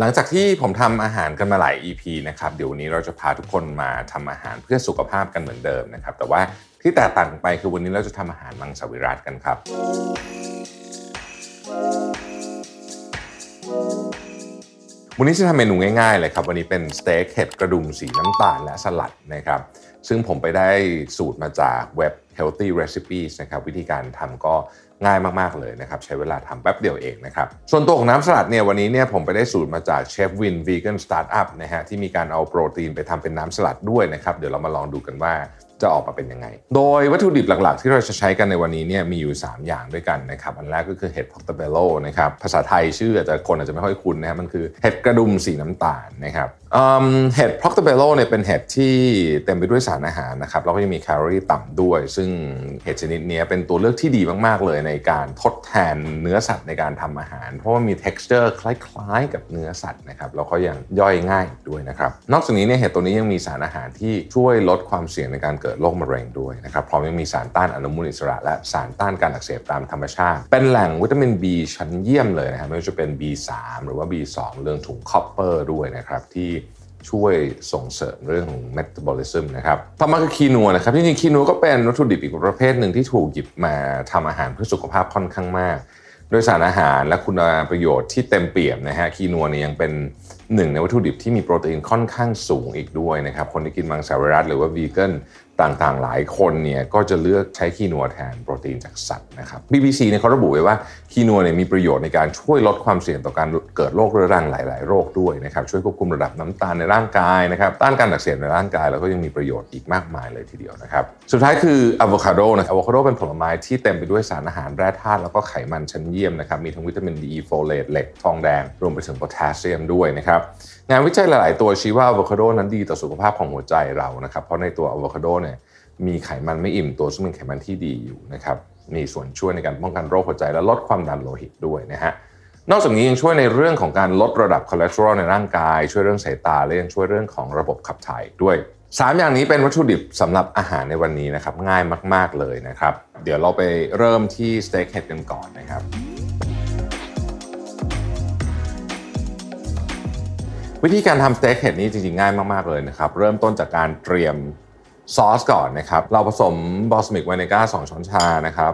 หลังจากที่ผมทำอาหารกันมาหลาย EP นะครับเดี๋ยววันนี้เราจะพาทุกคนมาทำอาหารเพื่อสุขภาพกันเหมือนเดิมนะครับ แต่ว่าที่แตกต่างไปคือวันนี้เราจะทำอาหารมังสวิรัตกันครับ วันนี้จะทำเมนูง่ายๆเลยครับ วันนี้เป็นสเต็กเห็ดกระดุมสีน้ำตาลและสลัดนะครับ ซึ่งผมไปได้สูตรมาจากเว็บ Healthy Recipes นะครับ วิธีการทำก็ ง่ายมากๆเลยนะครับใช้เวลาทำแป๊บเดียวเองนะครับส่วนตัวของน้ำสลัดเนี่ยวันนี้เนี่ยผมไปได้สูตรมาจากเชฟวิน vegan startup นะฮะที่มีการเอาโปรตีนไปทำเป็นน้ำสลัดด้วยนะครับเดี๋ยวเรามาลองดูกันว่า จะออกมาเป็นยังไง โดยวัตถุดิบหลักๆ ที่เราจะใช้กันในวันนี้เนี่ยมีอยู่ 3 อย่างด้วยกันนะครับ อันแรกก็คือเห็ด portobello นะครับ ภาษาไทยชื่ออาจจะคนอาจจะไม่ค่อยคุ้นนะครับ มันคือเห็ดกระดุมสีน้ำตาลนะครับเห็ด portobello เนี่ยเป็นเห็ดที่เต็มไปด้วยสารอาหารนะครับ แล้วก็ยังมีแคลอรี่ต่ำด้วย ซึ่งเห็ดชนิดนี้เป็นตัวเลือกที่ดีมากๆเลยในการทดแทนเนื้อสัตว์ในการทำอาหาร เพราะว่ามี texture คล้ายๆ กับเนื้อสัตว์นะครับ แล้วก็ยังย่อยง่ายด้วยนะครับ นอกจากนี้เนี่ยเห็ดตัวนี้ยังมีสารอาหารที่ช่วยลดความเสี่ยงในการเกิดโรคมะเร็งด้วยนะครับพร้อมยังมีสารต้านอนุมูลอิสระ และสารต้านการอักเสบตามธรรมชาติ เป็นแหล่งวิตามิน B ชั้นเยี่ยมเลยนะครับไม่ว่าจะเป็น B3 หรือว่า B2 รวมถึง copper ด้วยนะครับที่ช่วยส่งเสริมเรื่องของเมตาบอลิซึมนะครับต่อมาคือคีนัวนะครับจริงๆคีนัวก็เป็นวัตถุดิบอีกประเภทหนึ่งที่ถูกหยิบมาทำอาหารเพื่อสุขภาพค่อนข้างมาก โดยสารอาหารและคุณประโยชน์ที่เต็มเปี่ยมนะฮะคีนัวเนี่ยยังเป็น หนึ่งในวัตถุดิบที่มีโปรตีนค่อนข้างสูงอีกด้วยนะครับ คนที่กินมังสวิรัตหรือว่าวีแกนต่างๆ หลายคนเนี่ยก็จะเลือกใช้คีนัวแทนโปรตีนจากสัตว์นะครับ BBC เนี่ยเขาระบุไว้ว่าคีนัวเนี่ยมีประโยชน์ในการช่วยลดความเสี่ยงต่อการเกิดโรคเรื้อรังหลาย ๆ โรคด้วยนะครับช่วยควบคุมระดับน้ำตาลในร่างกายนะครับต้านการอักเสบในร่างกายแล้วก็ยังมีประโยชน์อีกมากมายเลยทีเดียวนะครับสุดท้ายคืออะโวคาโดนะอะโวคาโดเป็นผลไม้ที่เต็มไปด้วยสารอาหารแร่ธาตุแล้วก็ไขมันชั้นเยี่ยมนะครับมีทั้งวิตามินดีโฟเลตเหล็กทองแดงรวมไปถึงโพแทสเซียมด้วยนะครับงานวิจัยหลาย ๆ ตัวชี้ว่าอะโวคาโดนั้นดีต่อสุขภาพของหัวใจเรานะครับเพราะในตัวอะโวคาโดเนี่ยมีไขมันไม่อิ่มตัวซึ่งเป็นไขมันที่ดีอยู่นะครับมีส่วนช่วยในการป้องกันโรคหัวใจและลดความดันโลหิตด้วยนะฮะนอกจากนี้ยังช่วยในเรื่องของการลดระดับคอเลสเตอรอลในร่างกาย ช่วยเรื่องสายตาและยังช่วยเรื่องของระบบขับถ่ายด้วย3 อย่างนี้เป็นวัตถุดิบสำหรับอาหารในวันนี้นะครับง่ายมาก ๆเลยนะครับ เดี๋ยวเราไปเริ่มที่สเต็กเห็ดกันก่อนนะครับ วิธีการทำสเต็กเห็ดนี้จริงๆง่ายมากๆเลยนะครับ เริ่มต้นจากการเตรียมซอสก่อนนะครับ เราผสม balsamic vinegar 2ช้อนชานะครับ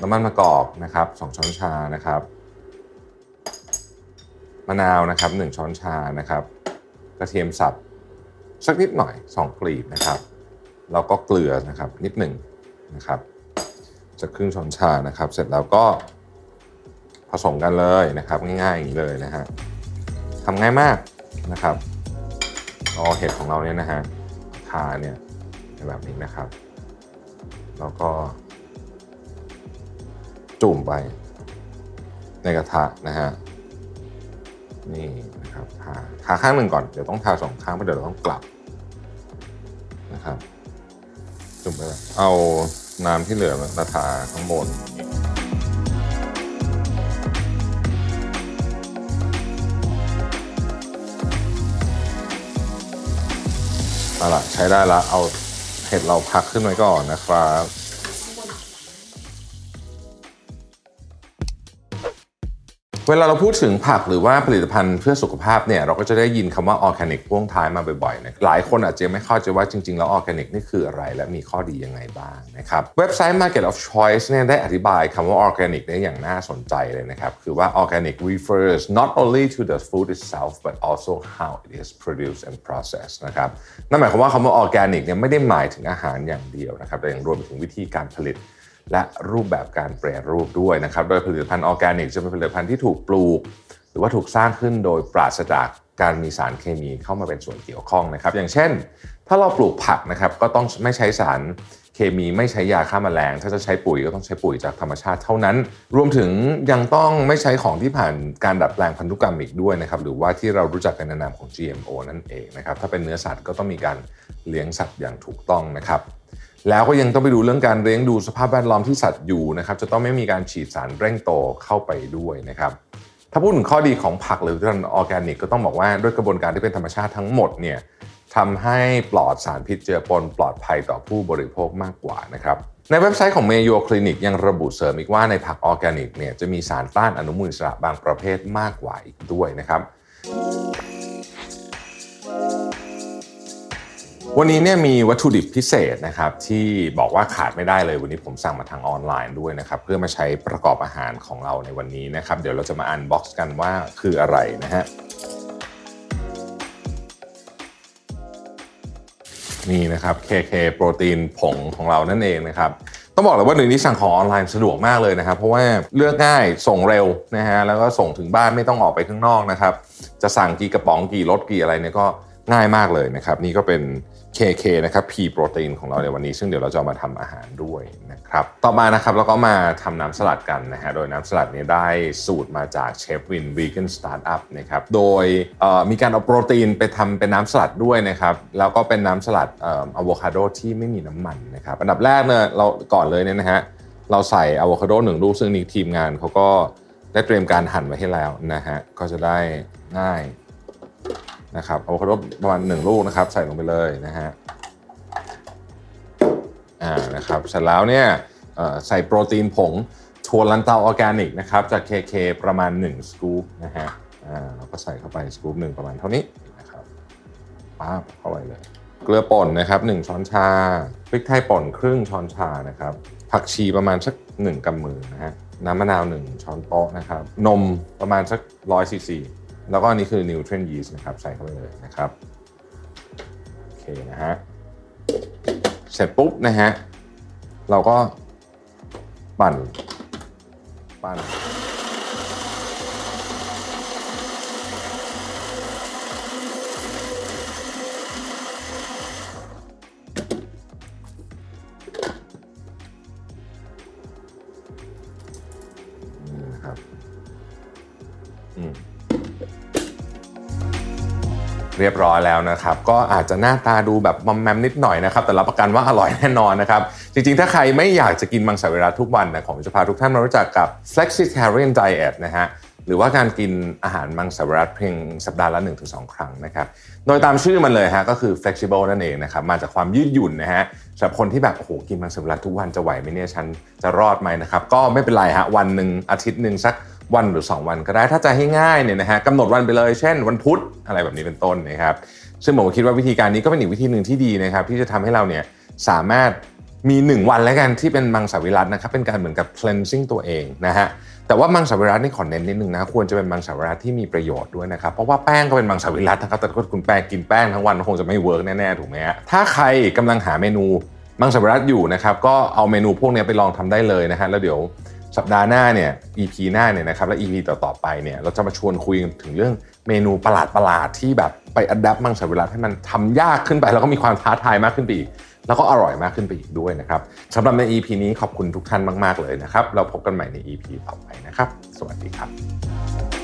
น้ำมันมะกอกนะครับ2ช้อนชานะครับมะนาวนะครับ1ช้อนชานะครับ กระเทียมสับสักนิดหน่อย 2 กลีบนะครับแล้วก็เกลือนะครับนิดหนึ่งนะครับจะครึ่งช้อนชานะครับ เสร็จแล้วก็ผสมกันเลยนะครับ ง่ายๆอย่างนี้เลยนะฮะ ทำง่ายมากนะครับเอาเห็ดของเราเนี่ยนะฮะทาเนี่ยแบบนี้นะครับ แล้วก็ จุ่มไป ในกระทะนะฮะนี่นะครับทาทาข้างหนึ่งก่อนเดี๋ยวต้องทาสองข้างเพราะเดี๋ยวเราต้องกลับนะครับจุ่มไปเอาน้ำที่เหลือมาทาข้างบน เอาล่ะใช้ได้ละเอาเห็ดเราพักขึ้นไว้ก่อนนะครับ เวลาเราพูดถึงผักหรือว่าผลิตภัณฑ์เพื่อสุขภาพเนี่ยเราก็จะได้ยินคำว่าออร์แกนิกพ่วงท้ายมาบ่อยๆนะหลายคนอาจจะไม่เข้าใจว่าจริงๆ แล้วออร์แกนิกนี่คืออะไร และมีข้อดียังไงบ้างนะครับเว็บไซต์ Market of Choice เนี่ยได้อธิบายคำว่าออร์แกนิกได้อย่างน่าสนใจเลยนะครับ คือว่า organic refers not only to the food itself but also how it is produced and processed นะครับนั่นหมายความว่าคำว่าออร์แกนิกเนี่ยไม่ได้หมายถึงอาหารอย่างเดียวนะครับแต่ยังรวมถึงวิธีการผลิต และรูปแบบการแปรรูปด้วยนะครับ โดยผลิตภัณฑ์ออร์แกนิกจะเป็นผลิตภัณฑ์ที่ถูกปลูก หรือว่าถูกสร้างขึ้นโดยปราศจากการมีสารเคมีเข้ามาเป็นส่วนเกี่ยวข้องนะครับ อย่างเช่น ถ้าเราปลูกผักนะครับก็ต้องไม่ใช้สารเคมีไม่ใช้ยาฆ่าแมลง ถ้าจะใช้ปุ๋ยก็ต้องใช้ปุ๋ยจากธรรมชาติเท่านั้น รวมถึงยังต้องไม่ใช้ของที่ผ่านการดัดแปลงพันธุกรรมอีกด้วยนะครับหรือว่าที่เรารู้จักกันในนามของ GMO นั่นเองนะครับถ้าเป็นเนื้อสัตว์ก็ต้องมีการเลี้ยงสัตว์อย่างถูกต้องนะครับ แล้วก็ยังต้องไปดูเรื่องการเลี้ยงดูสภาพแวดล้อมที่สัตว์อยู่นะครับจะต้องไม่มีการฉีดสารเร่งโตเข้าไปด้วยนะครับถ้าพูดถึงข้อดีของผักหรือผลิตภัณฑ์ออร์แกนิกก็ต้องบอกว่าด้วยกระบวนการที่เป็นธรรมชาติทั้งหมดเนี่ยทำให้ปลอดสารพิษเจือปนปลอดภัยต่อผู้บริโภคมากกว่านะครับในเว็บไซต์ของ Mayo Clinic ยังระบุเสริมอีกว่าในผักออร์แกนิกเนี่ยจะมีสารต้านอนุมูลอิสระบางประเภทมากกว่าอีกด้วยนะครับ วันนี้เนี่ยมีวัตถุดิบพิเศษนะครับที่บอกว่าขาดไม่ได้เลยวันนี้ผมสั่งมาทางออนไลน์ด้วยนะครับเพื่อมาใช้ประกอบอาหารของเราในวันนี้นะครับเดี๋ยวเราจะมา unbox กันว่าคืออะไรนะฮะนี่นะครับ KK โปรตีนผงของเรานั่นเองนะครับต้องบอกเลยว่าหนึ่งนี้สั่งของออนไลน์สะดวกมากเลยนะครับ เพราะว่าเลือกง่ายส่งเร็วนะฮะแล้วก็ส่งถึงบ้านไม่ต้องออกไปข้างนอกนะครับ จะสั่งกี่กระป๋องกี่รสกี่อะไรเนี่ยก็ ง่ายมากเลยนะครับ นี่ก็เป็น KK นะครับ P โปรตีนของเราในวันนี้ ซึ่งเดี๋ยวเราจะมาทำอาหารด้วยนะครับ ต่อมานะครับเราก็มาทำน้ำสลัดกันนะฮะ โดยน้ำสลัดนี้ได้สูตรมาจากเชฟวินวีแกนสตาร์ทอัพนะครับ โดยมีการเอาโปรตีนไปทำเป็นน้ำสลัดด้วยนะครับ แล้วก็เป็นน้ำสลัดอะโวคาโดที่ไม่มีน้ำมันนะครับ อันดับแรกเนี่ยเราก่อนเลยเนี่ยนะฮะ เราใส่อะโวคาโดหนึ่งลูกซึ่งนี่ทีมงานเขาก็ได้เตรียมการหั่นไว้ให้แล้วนะฮะ ก็จะได้ง่าย นะครับอะโวคาโดประมาณ 1 ลูกนะครับ ใส่ลงไปเลยนะฮะอ่านะครับเสร็จแล้วเนี่ยใส่โปรตีนผงถั่วลันเตาออร์แกนิกนะครับจาก KK ประมาณ 1 สกู๊ปนะฮะอ่าเราก็ใส่เข้าไปสกู๊ปหนึ่งประมาณเท่านี้นะครับป๊าบเข้าไปเลย เกลือป่นนะครับ 1 ช้อนชาพริกไทยป่นครึ่งช้อนชานะครับผักชีประมาณสัก 1กำมือนะฮะน้ำมะนาว 1 ช้อนโต๊ะนะครับนมประมาณสัก100ซีซี แล้วก็อันนี้คือ Nutrient Yeast นะครับ ใส่เข้าไปเลยนะครับโอเคนะฮะเสร็จปุ๊บนะฮะเราก็ปั่นปั่น เรียบร้อยแล้วนะครับ ก็อาจจะหน้าตาดูแบบมอมแมมนิดหน่อยนะครับ แต่รับประกันว่าอร่อยแน่นอนนะครับ จริงๆ ถ้าใครไม่อยากจะกินมังสวิรัตทุกวันนะผมจะพาทุกท่านมารู้จักกับ flexitarian diet นะฮะหรือว่าการกินอาหารมังสวิรัตเพียงสัปดาห์ละ 1-2 ครั้งนะครับ โดยตามชื่อมันเลยฮะก็คือ flexible นั่นเองนะครับ มาจากความยืดหยุ่นนะฮะสำหรับคนที่แบบโอ้โหกินมังสวิรัตทุกวันจะไหวไหมเนี่ยฉันจะรอดไหมนะครับ ก็ไม่เป็นไรฮะวันหนึ่งอาทิตย์หนึ่งสัก วันหรือ 2 วันก็ได้ถ้าจะให้ง่ายเนี่ยนะฮะกำหนดวันไปเลย เช่น วันพุธอะไรแบบนี้เป็นต้นนะครับซึ่งผมคิดว่าวิธีการนี้ก็เป็นอีกวิธีหนึ่งที่ดีนะครับที่จะทำให้เราเนี่ยสามารถมี 1 วันแล้วกันที่เป็นมังสวิรัตนะครับเป็นการเหมือนกับ cleansing ตัวเองนะฮะแต่ว่ามังสวิรัตนี่ขอเน้นนิดนึงนะควรจะเป็นมังสวิรัตที่มีประโยชน์ด้วยนะครับเพราะว่าแป้งก็เป็นมังสวิรัตนะครับแต่ถ้าคุณแป้งกินแป้งทั้งวันคงจะไม่เวิร์กแน่ๆถูกไหมฮะถ้าใครกำลังหาเมนูมังสวิรัตอยู่นะครับก็เอาเมนูพวกนี้ไปลองทำได้เลยนะฮะแล้วเดี๋ยว สัปดาห์หน้าเนี่ย EP หน้าเนี่ยนะครับและ EP ต่อๆไปเนี่ยเราจะมาชวนคุยถึงเรื่องเมนูประหลาดๆที่แบบไปอัดแอปมังสวิรัตให้มันทำยากขึ้นไป แล้วก็มีความท้าทายมากขึ้นไปอีก แล้วก็อร่อยมากขึ้นไปอีกด้วยนะครับสำหรับใน EP นี้ขอบคุณทุกท่านมาก ๆเลยนะครับ เราพบกันใหม่ใน EP ต่อไปนะครับ สวัสดีครับ